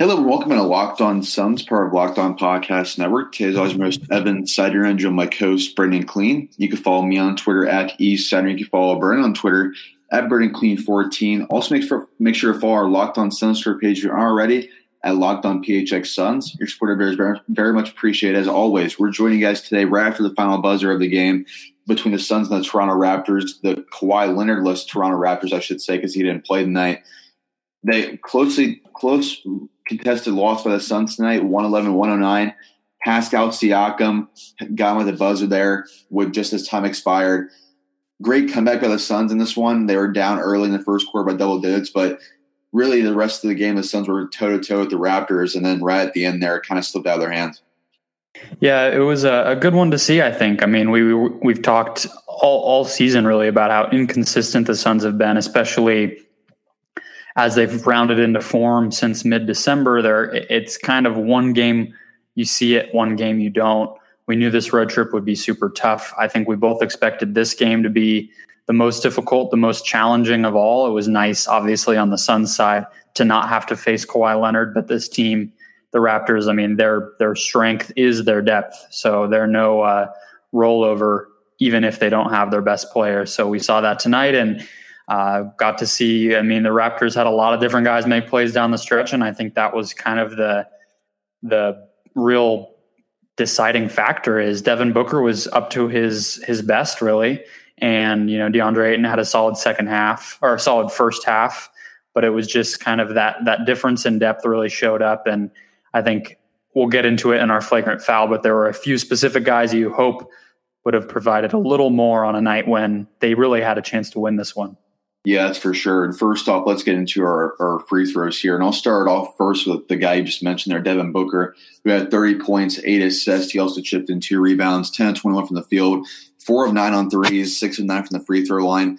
Hello and welcome to Locked On Suns, part of Locked On Podcast Network. Today's always most Evan Sider and my co-host Brendon Kleen. You can follow me on Twitter at East Sider. You can follow Brendan on Twitter at Brendon Kleen 14. Also make sure make sure to follow our Locked On Suns Twitter page if you aren't already at Locked On PHX Suns. Your support is very, very much appreciated as always. We're joining you guys today right after the final buzzer of the game between the Suns and the Toronto Raptors, the Kawhi Leonard-less Toronto Raptors, I should say, because he didn't play tonight. They closely close contested loss by the Suns tonight, 111 109. Pascal Siakam got with the buzzer there with just as time expired. Great comeback by the Suns in this one. They were down early in the first quarter by double digits, but really the rest of the game, the Suns were toe to toe with the Raptors, and then right at the end there, it kind of slipped out of their hands. Yeah, it was a, good one to see. I think. I mean, we we've talked all all season really about how inconsistent the Suns have been, especially as they've rounded into form since mid December. There, it's kind of one game you see it, one game you don't. We knew this road trip would be super tough. I think we both expected this game to be the most difficult, the most challenging of all. It was nice, obviously, on the Suns side to not have to face Kawhi Leonard, but this team, the Raptors, I mean, their their strength is their depth. So they're no uh, rollover, even if they don't have their best players. So we saw that tonight, and uh, got to see. I mean, the Raptors had a lot of different guys make plays down the stretch, and I think that was kind of the the real deciding factor. Is Devin Booker was up to his his best, really, and you know DeAndre Ayton had a solid second half or a solid first half, but it was just kind of that that difference in depth really showed up, and I think we'll get into it in our flagrant foul. But there were a few specific guys you hope would have provided a little more on a night when they really had a chance to win this one. Yeah, that's for sure. And first off, let's get into our, our free throws here. And I'll start off first with the guy you just mentioned there, Devin Booker, who had 30 points, eight assists. He also chipped in two rebounds, 10 21 from the field, four of nine on threes, six of nine from the free throw line.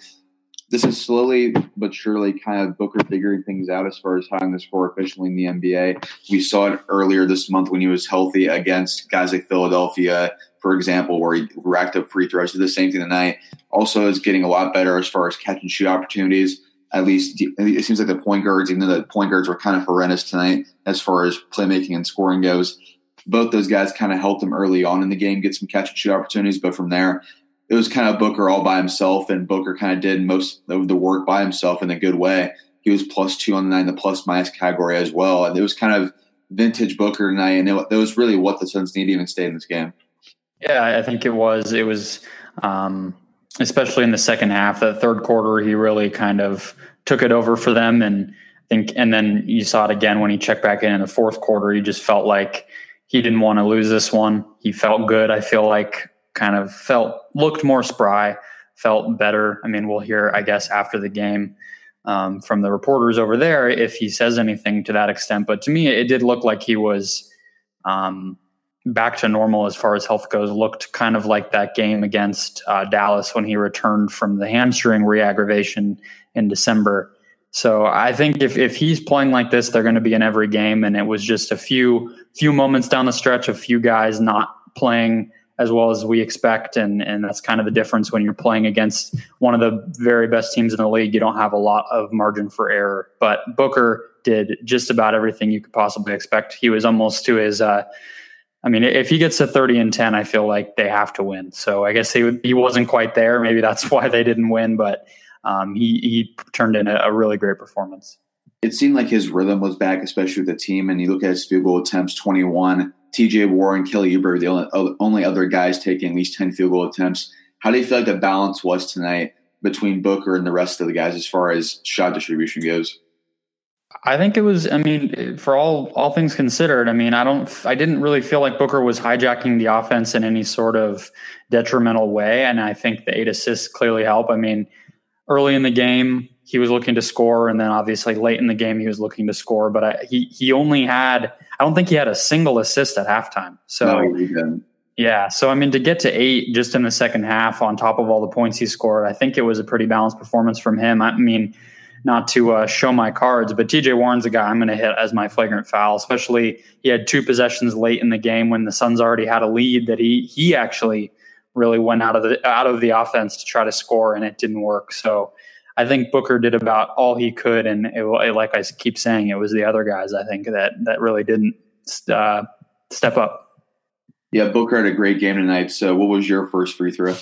This is slowly but surely kind of Booker figuring things out as far as having the score efficiently in the NBA. We saw it earlier this month when he was healthy against guys like Philadelphia, for example, where he racked up free throws. Did the same thing tonight. Also, is getting a lot better as far as catch and shoot opportunities. At least it seems like the point guards, even though the point guards were kind of horrendous tonight as far as playmaking and scoring goes, both those guys kind of helped him early on in the game get some catch and shoot opportunities. But from there, it was kind of Booker all by himself, and Booker kind of did most of the work by himself in a good way. He was plus two on the night the plus minus category as well, and it was kind of vintage Booker tonight, and that was really what the Suns needed to even stay in this game. Yeah, I think it was. It was, um, especially in the second half, the third quarter, he really kind of took it over for them, and I think, and then you saw it again when he checked back in in the fourth quarter. He just felt like he didn't want to lose this one. He felt good. I feel like kind of felt looked more spry, felt better. I mean, we'll hear, I guess, after the game. Um, from the reporters over there, if he says anything to that extent, but to me, it did look like he was um, back to normal as far as health goes. Looked kind of like that game against uh, Dallas when he returned from the hamstring reaggravation in December. So I think if, if he's playing like this, they're going to be in every game. And it was just a few few moments down the stretch, a few guys not playing as well as we expect, and and that's kind of the difference when you're playing against one of the very best teams in the league. You don't have a lot of margin for error, but Booker did just about everything you could possibly expect. He was almost to his. Uh, I mean, if he gets to 30 and 10, I feel like they have to win. So I guess he, he wasn't quite there. Maybe that's why they didn't win, but um, he, he turned in a, a, really great performance. It seemed like his rhythm was back, especially with the team. And you look at his field goal attempts 21, TJ Warren, Kelly Oubre, the only, only other guys taking at least 10 field goal attempts. How do you feel like the balance was tonight between Booker and the rest of the guys as far as shot distribution goes? I think it was. I mean, for all all things considered, I mean, I don't. I didn't really feel like Booker was hijacking the offense in any sort of detrimental way, and I think the eight assists clearly help. I mean, early in the game, he was looking to score, and then obviously late in the game, he was looking to score. But I, he he only had. I don't think he had a single assist at halftime. So. No, yeah. So, I mean, to get to eight just in the second half on top of all the points he scored, I think it was a pretty balanced performance from him. I mean, not to uh, show my cards, but TJ Warren's a guy I'm going to hit as my flagrant foul. Especially he had two possessions late in the game when the Suns already had a lead that he he actually really went out of the out of the offense to try to score and it didn't work. So I think Booker did about all he could, and it, like I keep saying, it was the other guys I think that that really didn't uh, step up. Yeah, Booker had a great game tonight. So, what was your first free throw?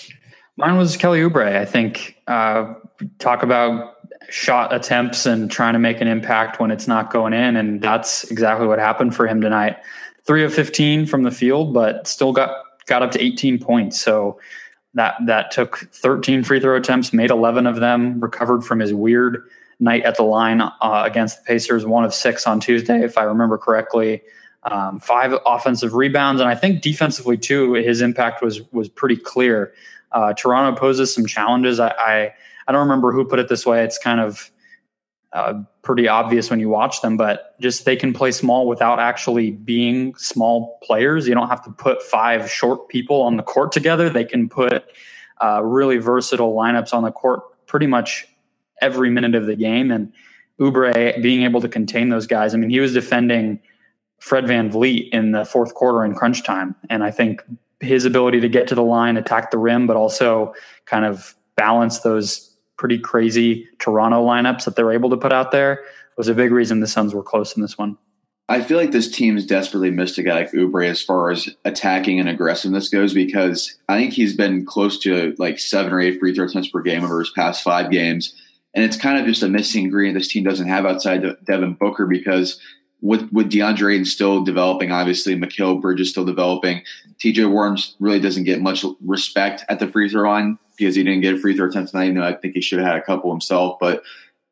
Mine was Kelly Oubre. I think uh, talk about shot attempts and trying to make an impact when it's not going in, and that's exactly what happened for him tonight. Three of fifteen from the field, but still got got up to eighteen points. So that that took 13 free throw attempts, made 11 of them, recovered from his weird night at the line uh, against the Pacers, one of six on Tuesday, if I remember correctly. Um, five offensive rebounds, and I think defensively too, his impact was was pretty clear. Uh, Toronto poses some challenges. I, I, I don't remember who put it this way. It's kind of uh, pretty obvious when you watch them, but just they can play small without actually being small players. You don't have to put five short people on the court together. They can put uh, really versatile lineups on the court pretty much every minute of the game. And Oubre being able to contain those guys. I mean, he was defending Fred VanVleet in the fourth quarter in crunch time. And I think his ability to get to the line, attack the rim, but also kind of balance those pretty crazy Toronto lineups that they're able to put out there was a big reason the Suns were close in this one. I feel like this team's desperately missed a guy like Oubre as far as attacking and aggressiveness goes because I think he's been close to like seven or eight free throw attempts per game over his past five games. And it's kind of just a missing ingredient this team doesn't have outside of Devin Booker because with with DeAndre Ayton still developing, obviously Mikal Bridges still developing. TJ Warren really doesn't get much respect at the free throw line because he didn't get a free throw attempt tonight. You know, I think he should have had a couple himself, but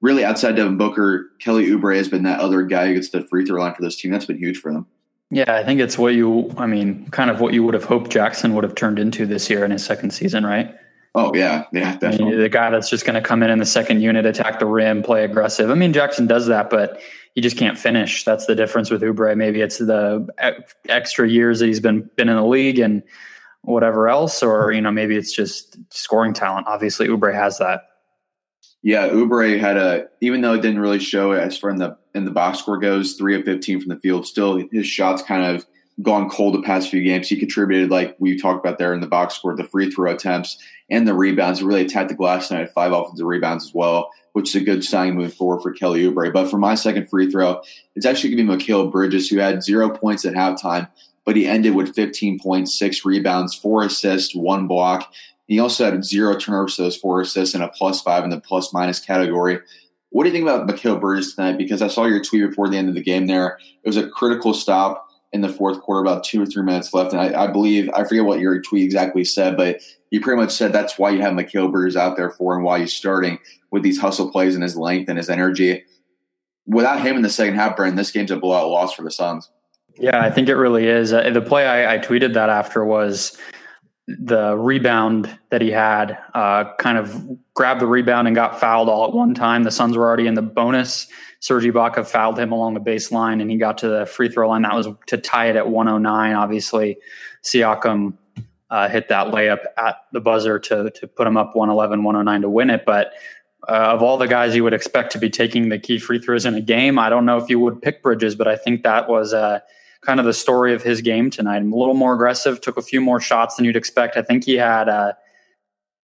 really outside Devin Booker, Kelly Oubre has been that other guy who gets the free throw line for this team. That's been huge for them. Yeah, I think it's what you, I mean, kind of what you would have hoped Jackson would have turned into this year in his second season, right? Oh yeah, yeah, definitely. I mean, the guy that's just going to come in in the second unit, attack the rim, play aggressive. I mean, Jackson does that, but he just can't finish. That's the difference with Oubre. Maybe it's the extra years that he's been been in the league and whatever else, or you know, maybe it's just scoring talent. Obviously, Oubre has that. Yeah, Oubre had a even though it didn't really show it as far in the in the box score goes, three of fifteen from the field. Still, his shots kind of gone cold the past few games. He contributed, like we talked about there in the box score, the free throw attempts and the rebounds. Really attacked the glass tonight, five offensive rebounds as well, which is a good sign moving forward for Kelly Oubre. But for my second free throw, it's actually going to be Mikal Bridges, who had zero points at halftime, but he ended with 15.6 rebounds, four assists, one block. He also had zero turnovers to those four assists and a plus five in the plus minus category. What do you think about Mikal Bridges tonight? Because I saw your tweet before the end of the game there. It was a critical stop in the fourth quarter, about two or three minutes left. And I, I, believe, I forget what your tweet exactly said, but you pretty much said that's why you have Mikal Bridges out there for and why he's starting with these hustle plays and his length and his energy. Without him in the second half, Brandon, this game's a blowout loss for the Suns. Yeah, I think it really is. Uh, the play I, I, tweeted that after was the rebound that he had, uh, kind of grabbed the rebound and got fouled all at one time. The Suns were already in the bonus Serge Ibaka fouled him along the baseline and he got to the free throw line. That was to tie it at 109. Obviously, Siakam uh, hit that layup at the buzzer to, to put him up 111, 109 to win it. But uh, of all the guys you would expect to be taking the key free throws in a game, I don't know if you would pick Bridges, but I think that was uh, kind of the story of his game tonight. I'm a little more aggressive, took a few more shots than you'd expect. I think he had uh,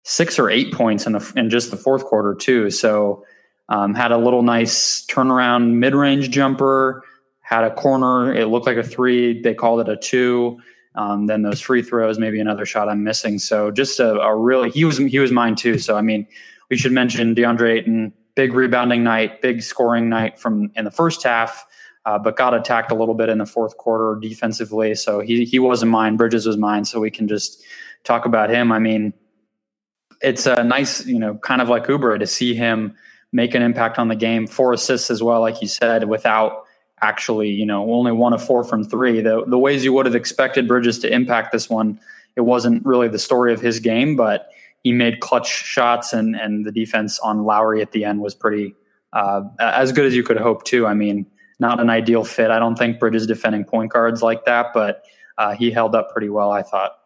six or eight points in the in just the fourth quarter too. So um, had a little nice turnaround mid range jumper, had a corner. It looked like a three. They called it a two. Um, then those free throws, maybe another shot I'm missing. So just a, a, really he was he was mine too. So I mean, we should mention DeAndre Ayton, big rebounding night, big scoring night from in the first half, uh, but got attacked a little bit in the fourth quarter defensively. So he he wasn't mine. Bridges was mine. So we can just talk about him. I mean, it's a nice you know kind of like Oubre to see him make an impact on the game. Four assists as well, like you said, without actually, you know, only one of four from three. The the ways you would have expected Bridges to impact this one, it wasn't really the story of his game, but he made clutch shots, and and the defense on Lowry at the end was pretty uh, as good as you could hope too. I mean, not an ideal fit. I don't think Bridges defending point guards like that, but uh, he held up pretty well. I thought.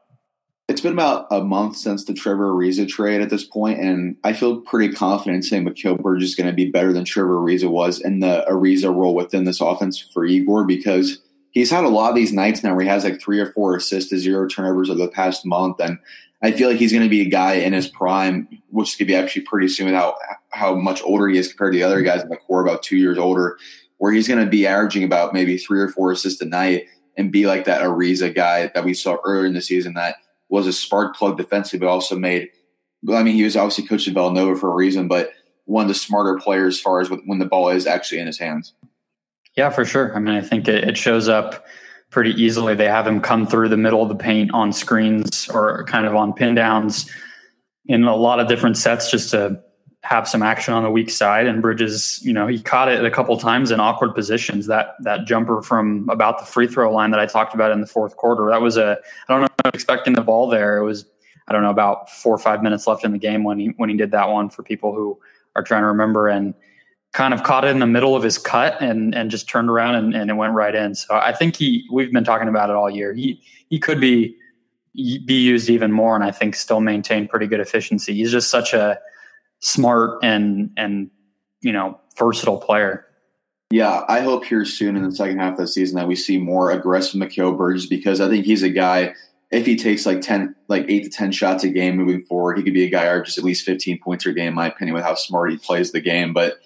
It's been about a month since the Trevor Ariza trade at this point, and I feel pretty confident saying Mikal Bridges is going to be better than Trevor Ariza was in the Ariza role within this offense for Igor because he's had a lot of these nights now where he has like three or four assists to zero turnovers over the past month. And I feel like he's going to be a guy in his prime, which to be actually pretty soon how, how much older he is compared to the other guys in the core, about two years older, where he's going to be averaging about maybe three or four assists a night and be like that Ariza guy that we saw earlier in the season that was a spark plug defensively, but also made. I mean, he was obviously coached at Villanova for a reason, but one of the smarter players as far as when the ball is actually in his hands. Yeah, for sure. I mean, I think it, it shows up pretty easily. They have him come through the middle of the paint on screens or kind of on pin downs in a lot of different sets just to have some action on the weak side. And Bridges, you know, he caught it a couple times in awkward positions. That that jumper from about the free throw line that I talked about in the fourth quarter. That was a I don't know expecting the ball there. It was I don't know about four or five minutes left in the game when he when he did that one for people who are trying to remember and kind of caught it in the middle of his cut and and just turned around and, and it went right in. So I think he we've been talking about it all year. He he could be be used even more and I think still maintain pretty good efficiency. He's just such a smart and and you know versatile player. Yeah, I hope here soon in the second half of the season that we see more aggressive Bridges because I think he's a guy. If he takes like ten, like eight to ten shots a game moving forward, he could be a guy just at least fifteen points a game, in my opinion, with how smart he plays the game. But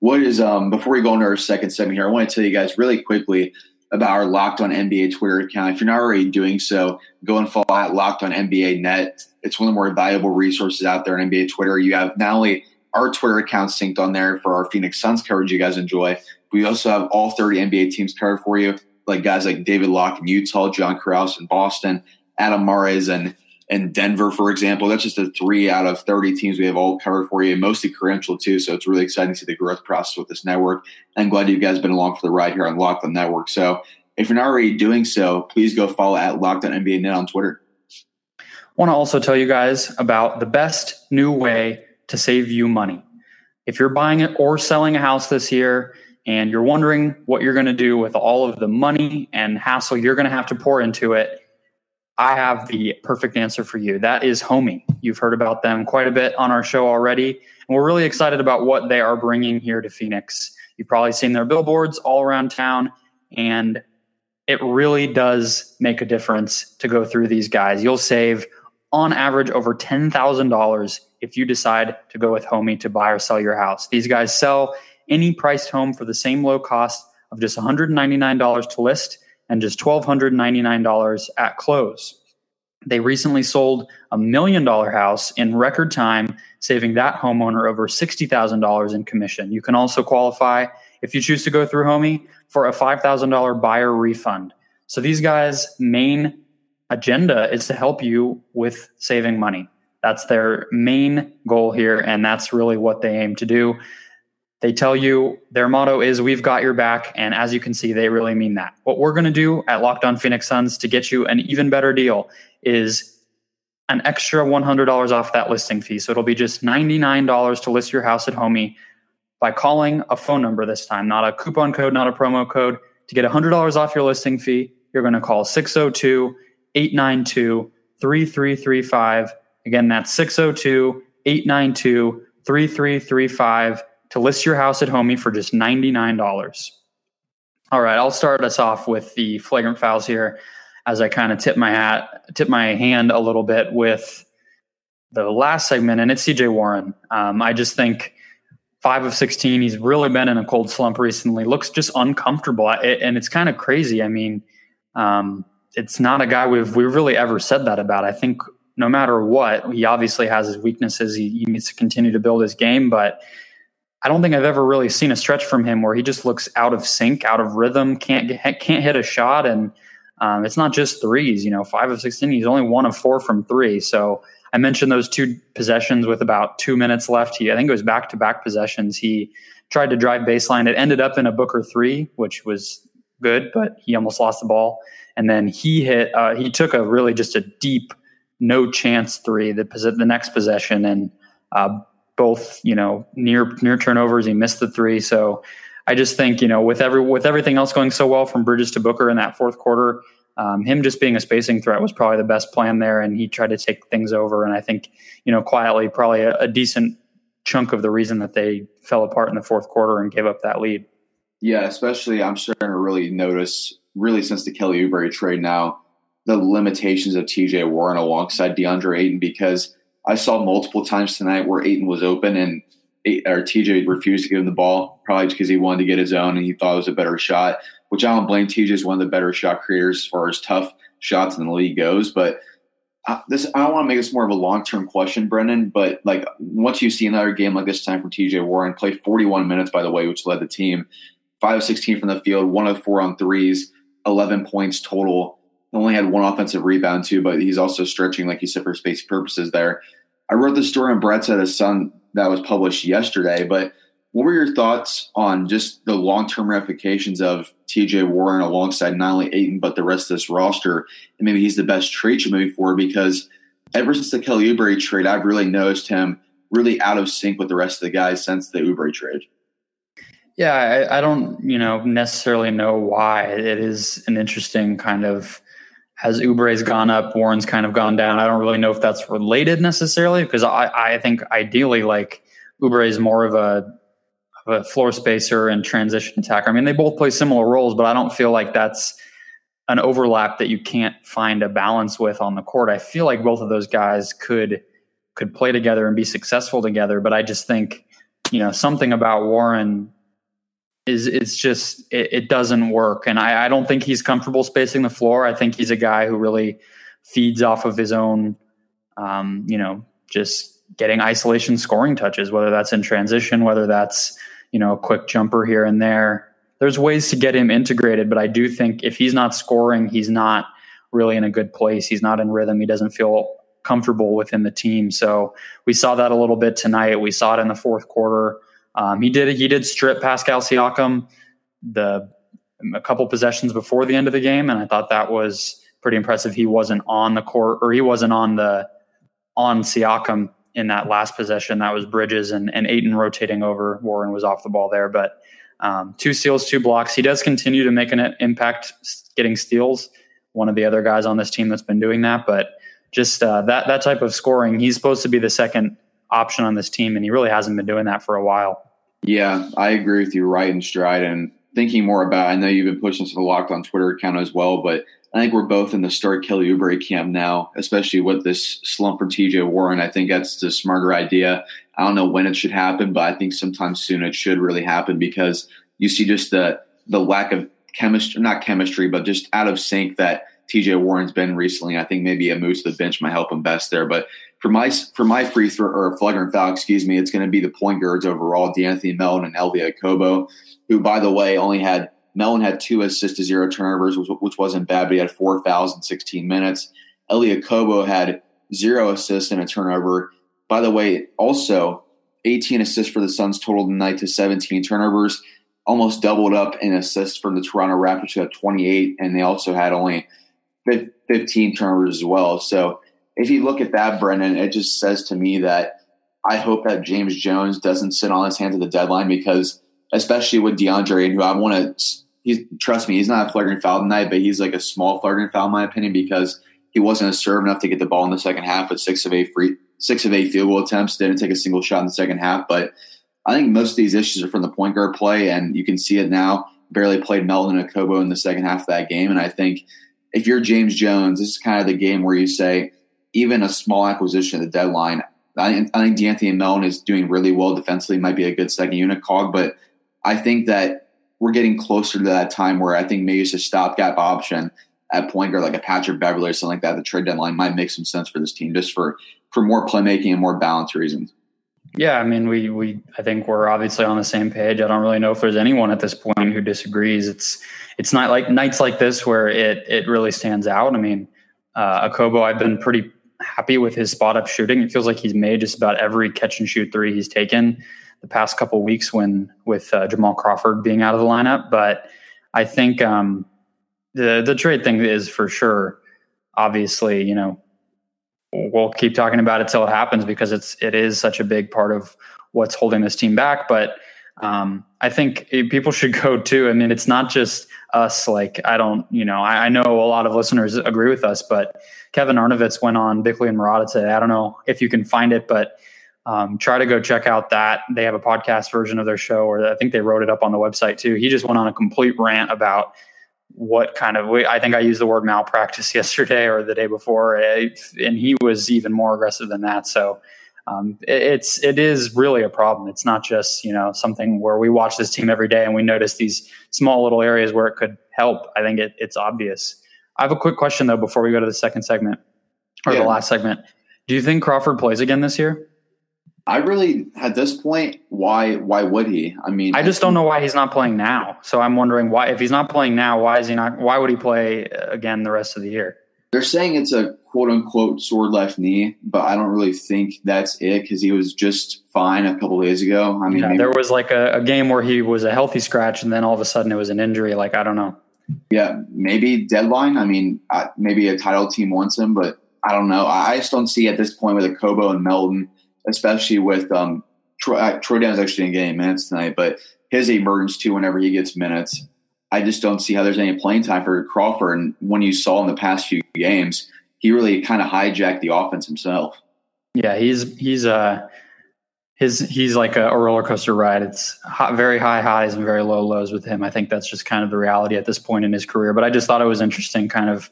what is um before we go into our second segment here, I want to tell you guys really quickly about our Locked On NBA Twitter account. If you're not already doing so, go and follow at Locked On NBA Net. It's one of the more valuable resources out there on NBA Twitter. You have not only our Twitter account synced on there for our Phoenix Suns coverage you guys enjoy, we also have all 30 NBA teams covered for you, like guys like David Locke in Utah, John Karalis in Boston, Adam Mares and and Denver, for example. That's just the three out of 30 teams we have all covered for you, mostly credentialed too. So it's really exciting to see the growth process with this network. I'm glad you guys have been along for the ride here on Locked On Network. So if you're not already doing so, please go follow at Locked On NBA Net on Twitter. Want to also tell you guys about the best new way to save you money. If you're buying it or selling a house this year and you're wondering what you're going to do with all of the money and hassle you're going to have to pour into it, I have the perfect answer for you. That is Homie. You've heard about them quite a bit on our show already, and we're really excited about what they are bringing here to Phoenix. You've probably seen their billboards all around town, and it really does make a difference to go through these guys. You'll save on average over $10,000 if you decide to go with Homie to buy or sell your house. These guys sell any priced home for the same low cost of just $199 to list and just $1,299 at close. They recently sold a million dollar house in record time, saving that homeowner over $60,000 in commission. You can also qualify, if you choose to go through Homie, for a $5,000 buyer refund. So these guys' main agenda is to help you with saving money. That's their main goal here, and that's really what they aim to do. They tell you their motto is "We've got your back," and as you can see, they really mean that. What we're going to do at Locked On Phoenix Suns to get you an even better deal is an extra $100 off that listing fee. So it'll be just $99 to list your house at Homie by calling a phone number this time, not a coupon code, not a promo code. To get $100 off your listing fee, you're going to call 602 892 3335. Again, that's 602 892 3335 to list your house at Homie for just $99. All right, I'll start us off with the flagrant fouls here as I kind of tip my hat, tip my hand a little bit with the last segment, and it's TJ Warren. Um, I just think five of 16, he's really been in a cold slump recently, looks just uncomfortable. And it's kind of crazy. I mean, um, it's not a guy we've, we've really ever said that about. I think no matter what, he obviously has his weaknesses. He, he needs to continue to build his game, but I don't think I've ever really seen a stretch from him where he just looks out of sync, out of rhythm, can't can't hit a shot, and um, it's not just threes. You know, five of sixteen, he's only one of four from three. So I mentioned those two possessions with about two minutes left. He, I think it was back to back possessions. He tried to drive baseline. It ended up in a Booker three, which was good, but he almost lost the ball. And then he hit. Uh, he took a really just a deep, no chance three. The the next possession and. Uh, both you know near near turnovers. He missed the three, so I just think you know with every with everything else going so well from Bridges to Booker in that fourth quarter, um, him just being a spacing threat was probably the best plan there, and he tried to take things over. And I think you know quietly, probably a, a decent chunk of the reason that they fell apart in the fourth quarter and gave up that lead. Yeah, especially I'm starting to really notice, really since the Kelly Oubre trade now, the limitations of TJ Warren alongside DeAndre Ayton because I saw multiple times tonight where Ayton was open and or TJ refused to give him the ball, probably because he wanted to get his own and he thought it was a better shot. Which I don't blame. TJ is one of the better shot creators as far as tough shots in the league goes. But uh, this, I don't want to make this more of a long term question, Brendan. But like once you see another game like this time from TJ Warren, played 41 minutes by the way, which led the team, five of 16 from the field, one of four on threes, 11 points total. Only had one offensive rebound too, but he's also stretching, like you said, for space purposes there. I wrote the story on Bright Side of the Sun that was published yesterday, but what were your thoughts on just the long term ramifications of TJ Warren alongside not only Ayton, but the rest of this roster? And maybe he's the best trade you moving forward because ever since the Kelly Oubre trade, I've really noticed him really out of sync with the rest of the guys since the Oubre trade. Yeah, I, I don't, you know, necessarily know why. It is an interesting kind of as Oubre's gone up, Warren's kind of gone down. I don't really know if that's related necessarily because I, I think ideally like Oubre is more of a, of a floor spacer and transition attacker. I mean, they both play similar roles, but I don't feel like that's an overlap that you can't find a balance with on the court. I feel like both of those guys could could play together and be successful together, but I just think you know something about Warren is it's just it, it doesn't work. And I, I, don't think he's comfortable spacing the floor. I think he's a guy who really feeds off of his own um, you know just getting isolation scoring touches whether that's in transition whether that's you know a quick jumper here and there. There's ways to get him integrated but i do think if he's not scoring he's not really in a good place. He's not in rhythm. He doesn't feel comfortable within the team. So we saw that a little bit tonight. We saw it in the fourth quarter um, he did he did strip Pascal Siakam the a couple possessions before the end of the game, and I thought that was pretty impressive. He wasn't on the court or he wasn't on the on Siakam in that last possession. That was Bridges and, and Ayton rotating over. Warren was off the ball there, but um, two steals, two blocks. He does continue to make an impact getting steals. One of the other guys on this team that's been doing that, but just uh, that that type of scoring. He's supposed to be the second option on this team, and he really hasn't been doing that for a while. Yeah, I agree with you right in stride. And thinking more about, I know you've been pushing the Locked on Twitter account as well, but I think we're both in the start Kelly Oubre camp now, especially with this slump for TJ Warren. I think that's the smarter idea. I don't know when it should happen, but I think sometime soon it should really happen because you see just the the lack of chemistry, not chemistry, but just out of sync that TJ Warren's been recently. I think maybe a move to the bench might help him best there. But for my for my free throw or flagrant foul, excuse me, it's going to be the point guards overall, De'Anthony Melton and Elie Okobo, who by the way only had Melton had two assists to zero turnovers, which, which wasn't bad, but he had four fouls in 16 minutes. Elie Okobo had zero assists and a turnover. By the way, also 18 assists for the Suns total tonight to 17 turnovers, almost doubled up in assists from the Toronto Raptors who had 28, and they also had only 15 turnovers as well. So if you look at that, Brendan, it just says to me that I hope that James Jones doesn't sit on his hands at the deadline because, especially with DeAndre, and who I want to, he's trust me, he's not a flagrant foul tonight, but he's like a small flagrant foul in my opinion because he wasn't a serve enough to get the ball in the second half with six of eight free, six of eight field goal attempts. Didn't take a single shot in the second half, but I think most of these issues are from the point guard play, and you can see it now. Barely played Melton and Okobo in the second half of that game, and I think if you're James Jones, this is kind of the game where you say even a small acquisition at the deadline. I, I think De'Anthony Melton is doing really well defensively, might be a good second unit cog, but I think that we're getting closer to that time where I think maybe it's a stopgap option at point guard, like a Patrick Beverley or something like that. The trade deadline might make some sense for this team just for for more playmaking and more balance reasons. Yeah, I mean, we we I think we're obviously on the same page. I don't really know if there's anyone at this point who disagrees. It's it's not like nights like this where it it really stands out. I mean, uh, Okobo, I've been pretty happy with his spot up shooting. It feels like he's made just about every catch and shoot three he's taken the past couple weeks when with uh, Jamal Crawford being out of the lineup. But I think um, the the trade thing is for sure. Obviously, you know, we'll keep talking about it till it happens because it's it is such a big part of what's holding this team back. But um, I think people should go too. I mean, it's not just us. Like, I don't, you know, I, I know a lot of listeners agree with us, but Kevin Arnovitz went on Bickley and Marotta today. I don't know if you can find it, but um, try to go check out that. They have a podcast version of their show, or I think they wrote it up on the website too. He just went on a complete rant about what kind of I think I used the word malpractice yesterday or the day before, and he was even more aggressive than that. So um, it's it is really a problem. It's not just you know something where we watch this team every day and we notice these small little areas where it could help. I think it, it's obvious. I have a quick question though before we go to the second segment or yeah. the last segment. Do you think Crawford plays again this year? I really, at this point, why why would he? I mean, I just don't know why he's not playing now. So I'm wondering why, if he's not playing now, why is he not? Why would he play again the rest of the year? They're saying it's a quote unquote sword left knee, but I don't really think that's it because he was just fine a couple days ago. I mean, yeah, there was like a, a game where he was a healthy scratch, and then all of a sudden it was an injury. Like I don't know. Yeah, maybe deadline. I mean, maybe a title team wants him, but I don't know. I just don't see at this point with Okobo and Melton especially with um, Troy, Troy Daniels actually get any minutes tonight, but his emergence too whenever he gets minutes. I just don't see how there's any playing time for Crawford. And when you saw in the past few games, he really kind of hijacked the offense himself. Yeah, he's he's uh his he's like a, a roller coaster ride. It's hot, very high highs and very low lows with him. I think that's just kind of the reality at this point in his career. But I just thought it was interesting, kind of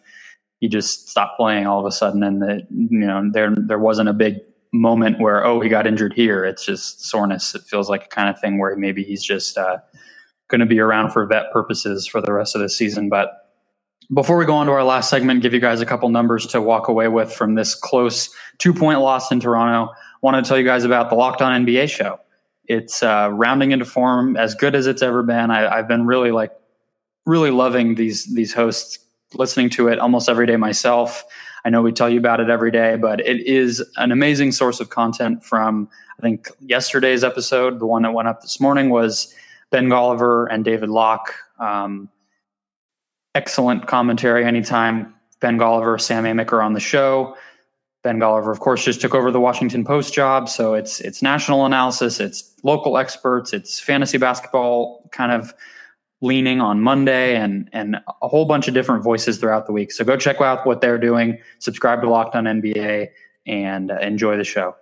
he just stopped playing all of a sudden, and that you know there there wasn't a big moment where oh he got injured here. It's just soreness. It feels like a kind of thing where maybe he's just uh, going to be around for vet purposes for the rest of the season. But before we go on to our last segment, give you guys a couple numbers to walk away with from this close two point loss in Toronto. Want to tell you guys about the Locked On NBA show. It's uh, rounding into form as good as it's ever been. I, I've been really like really loving these these hosts, listening to it almost every day myself. I know we tell you about it every day, but it is an amazing source of content from, I think, yesterday's episode. The one that went up this morning was Ben Golliver and David Locke. Um, excellent commentary anytime Ben Golliver, Sam Amick are on the show. Ben Golliver, of course, just took over the Washington Post job, so it's it's national analysis, it's local experts, it's fantasy basketball kind of leaning on Monday and and a whole bunch of different voices throughout the week. So go check out what they're doing. Subscribe to Locked On NBA and enjoy the show.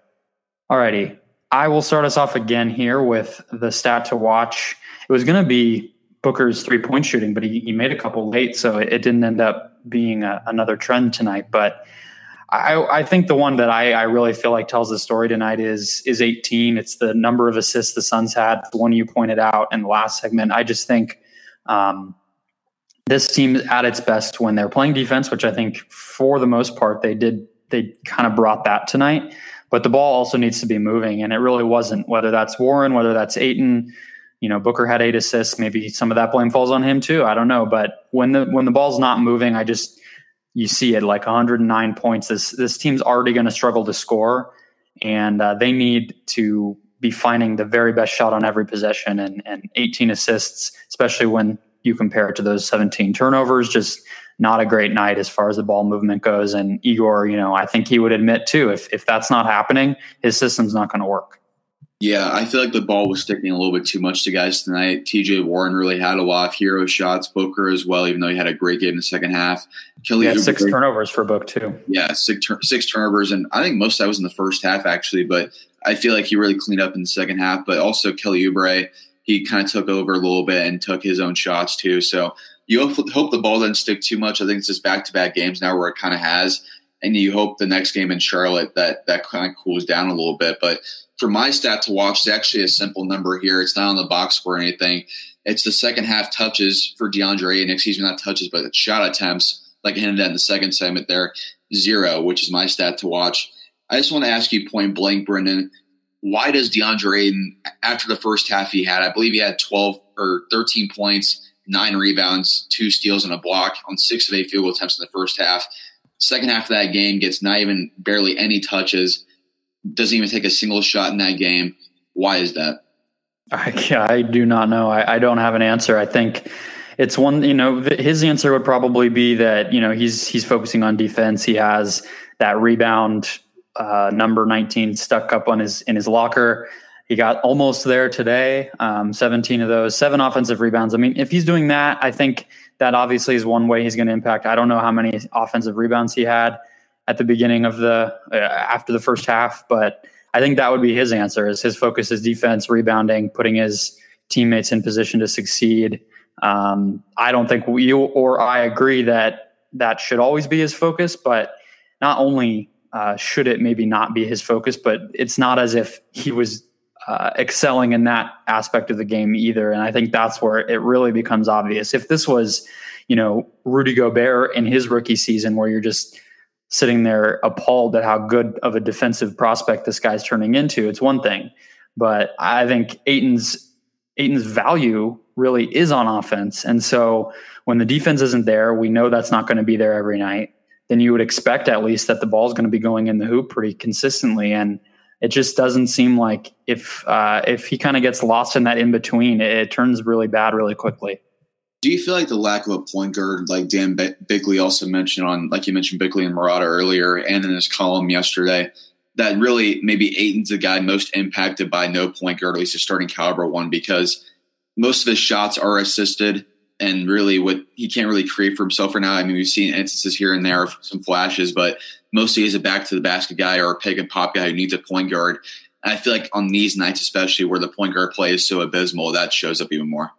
Alrighty, I will start us off again here with the stat to watch. It was going to be Booker's three point shooting, but he, he made a couple late, so it, it didn't end up being a, another trend tonight. But I, I, think the one that I, I, really feel like tells the story tonight is is 18. It's the number of assists the Suns had. The one you pointed out in the last segment. I just think um, this team at its best when they're playing defense, which I think for the most part they did. They kind of brought that tonight, but the ball also needs to be moving, and it really wasn't. Whether that's Warren, whether that's Ayton, you know, Booker had eight assists. Maybe some of that blame falls on him too. I don't know, but when the when the ball's not moving, I just you see it like 109 points. This this team's already going to struggle to score, and uh, they need to be finding the very best shot on every possession and, and 18 assists, especially when you compare it to those 17 turnovers. Just not a great night as far as the ball movement goes. And Igor, you know, I think he would admit too, if, if that's not happening, his system's not going to work. Yeah, I feel like the ball was sticking a little bit too much to guys tonight. TJ Warren really had a lot of hero shots. Booker as well, even though he had a great game in the second half. Kelly yeah, six turnovers for Book too. Yeah, six six turnovers, and I think most of that was in the first half actually. But I feel like he really cleaned up in the second half. But also Kelly Oubre, he kind of took over a little bit and took his own shots too. So you hope the ball doesn't stick too much. I think it's just back to back games now where it kind of has, and you hope the next game in Charlotte that that kind of cools down a little bit. But for my stat to watch, it's actually a simple number here. It's not on the box score or anything. It's the second half touches for DeAndre and excuse me, not touches, but shot attempts, like I hinted at in the second segment there, zero, which is my stat to watch. I just want to ask you point blank, Brendan, why does DeAndre Ayton, after the first half he had, I believe he had 12 or 13 points, nine rebounds, two steals, and a block on six of eight field goal attempts in the first half. Second half of that game gets not even barely any touches doesn't even take a single shot in that game. Why is that? I, I do not know. I, I don't have an answer. I think it's one. You know, his answer would probably be that you know he's he's focusing on defense. He has that rebound uh, number nineteen stuck up on his in his locker. He got almost there today. Um, Seventeen of those, seven offensive rebounds. I mean, if he's doing that, I think that obviously is one way he's going to impact. I don't know how many offensive rebounds he had at the beginning of the uh, after the first half, but I think that would be his answer. Is his focus is defense, rebounding, putting his teammates in position to succeed. Um, I don't think you or I agree that that should always be his focus, but not only uh, should it maybe not be his focus, but it's not as if he was uh, excelling in that aspect of the game either. And I think that's where it really becomes obvious. If this was, you know, Rudy Gobert in his rookie season, where you're just sitting there appalled at how good of a defensive prospect this guy's turning into, it's one thing. But I think Ayton's Ayton's value really is on offense. And so when the defense isn't there, we know that's not going to be there every night. Then you would expect at least that the ball is going to be going in the hoop pretty consistently. And it just doesn't seem like if uh, if he kind of gets lost in that in between, it, it, turns really bad really quickly. Do you feel like the lack of a point guard, like Dan Bickley also mentioned on, like you mentioned Bickley and Marotta earlier, and in his column yesterday, that really maybe Ayton's the guy most impacted by no point guard, at least a starting caliber one, because most of his shots are assisted and really what he can't really create for himself right now. I mean, we've seen instances here and there of some flashes, but mostly he's a back to the basket guy or a pick and pop guy who needs a point guard. And I feel like on these nights, especially where the point guard play is so abysmal, that shows up even more.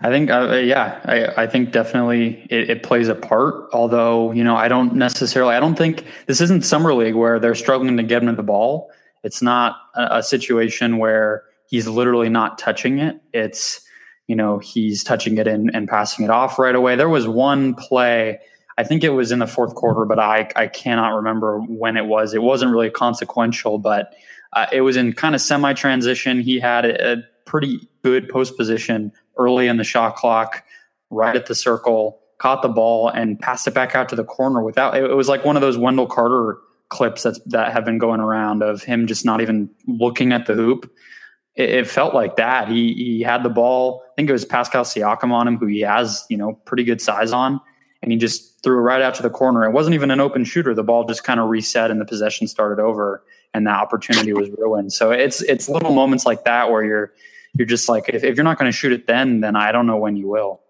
I think, uh, yeah, I, I, think definitely it, it, plays a part. Although, you know, I don't necessarily, I don't think this isn't summer league where they're struggling to get him the ball. It's not a, a situation where he's literally not touching it. It's, you know, he's touching it and, and passing it off right away. There was one play, I think it was in the fourth quarter, but I, I cannot remember when it was. It wasn't really consequential, but uh, it was in kind of semi transition. He had a, a pretty good post position early in the shot clock, right at the circle, caught the ball and passed it back out to the corner without. It was like one of those Wendell Carter clips that's that have been going around of him just not even looking at the hoop. It, it, felt like that. He he had the ball. I think it was Pascal Siakam on him, who he has you know pretty good size on, and he just threw it right out to the corner. It wasn't even an open shooter. The ball just kind of reset and the possession started over, and that opportunity was ruined. So it's it's little moments like that where you're you're just like, if, if you're not going to shoot it then, then I don't know when you will.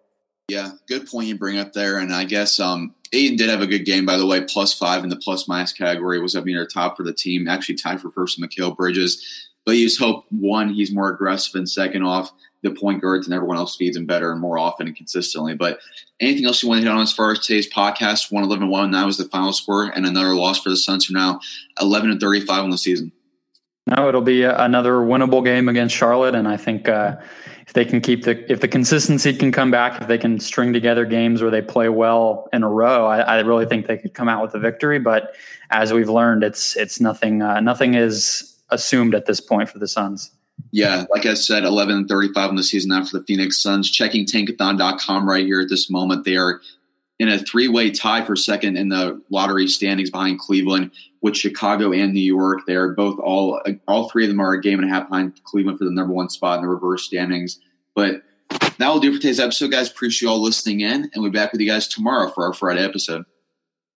Yeah, good point you bring up there. And I guess um, Ayton did have a good game, by the way, plus five in the plus minus category, was up near top for the team, actually tied for first with Mikal Bridges. But you just hope, one, he's more aggressive, and second off, the point guards and everyone else feeds him better and more often and consistently. But anything else you want to hit on as far as today's podcast? 111 1, that was the final score, and another loss for the Suns, who now 11 and 35 on the season. No, it'll be another winnable game against Charlotte, and I think uh, if they can keep the if the consistency can come back, if they can string together games where they play well in a row, I, I really think they could come out with a victory. But as we've learned, it's it's nothing uh, nothing is assumed at this point for the Suns. Yeah, like I said, 11 and 35 in the season now for the Phoenix Suns. Checking tankathon.com right here at this moment. They are in a three way tie for second in the lottery standings behind Cleveland with Chicago and New York. They're both all all three of them are a game and a half behind Cleveland for the number one spot in the reverse standings. But that will do for today's episode, guys. Appreciate you all listening in, and we'll be back with you guys tomorrow for our Friday episode.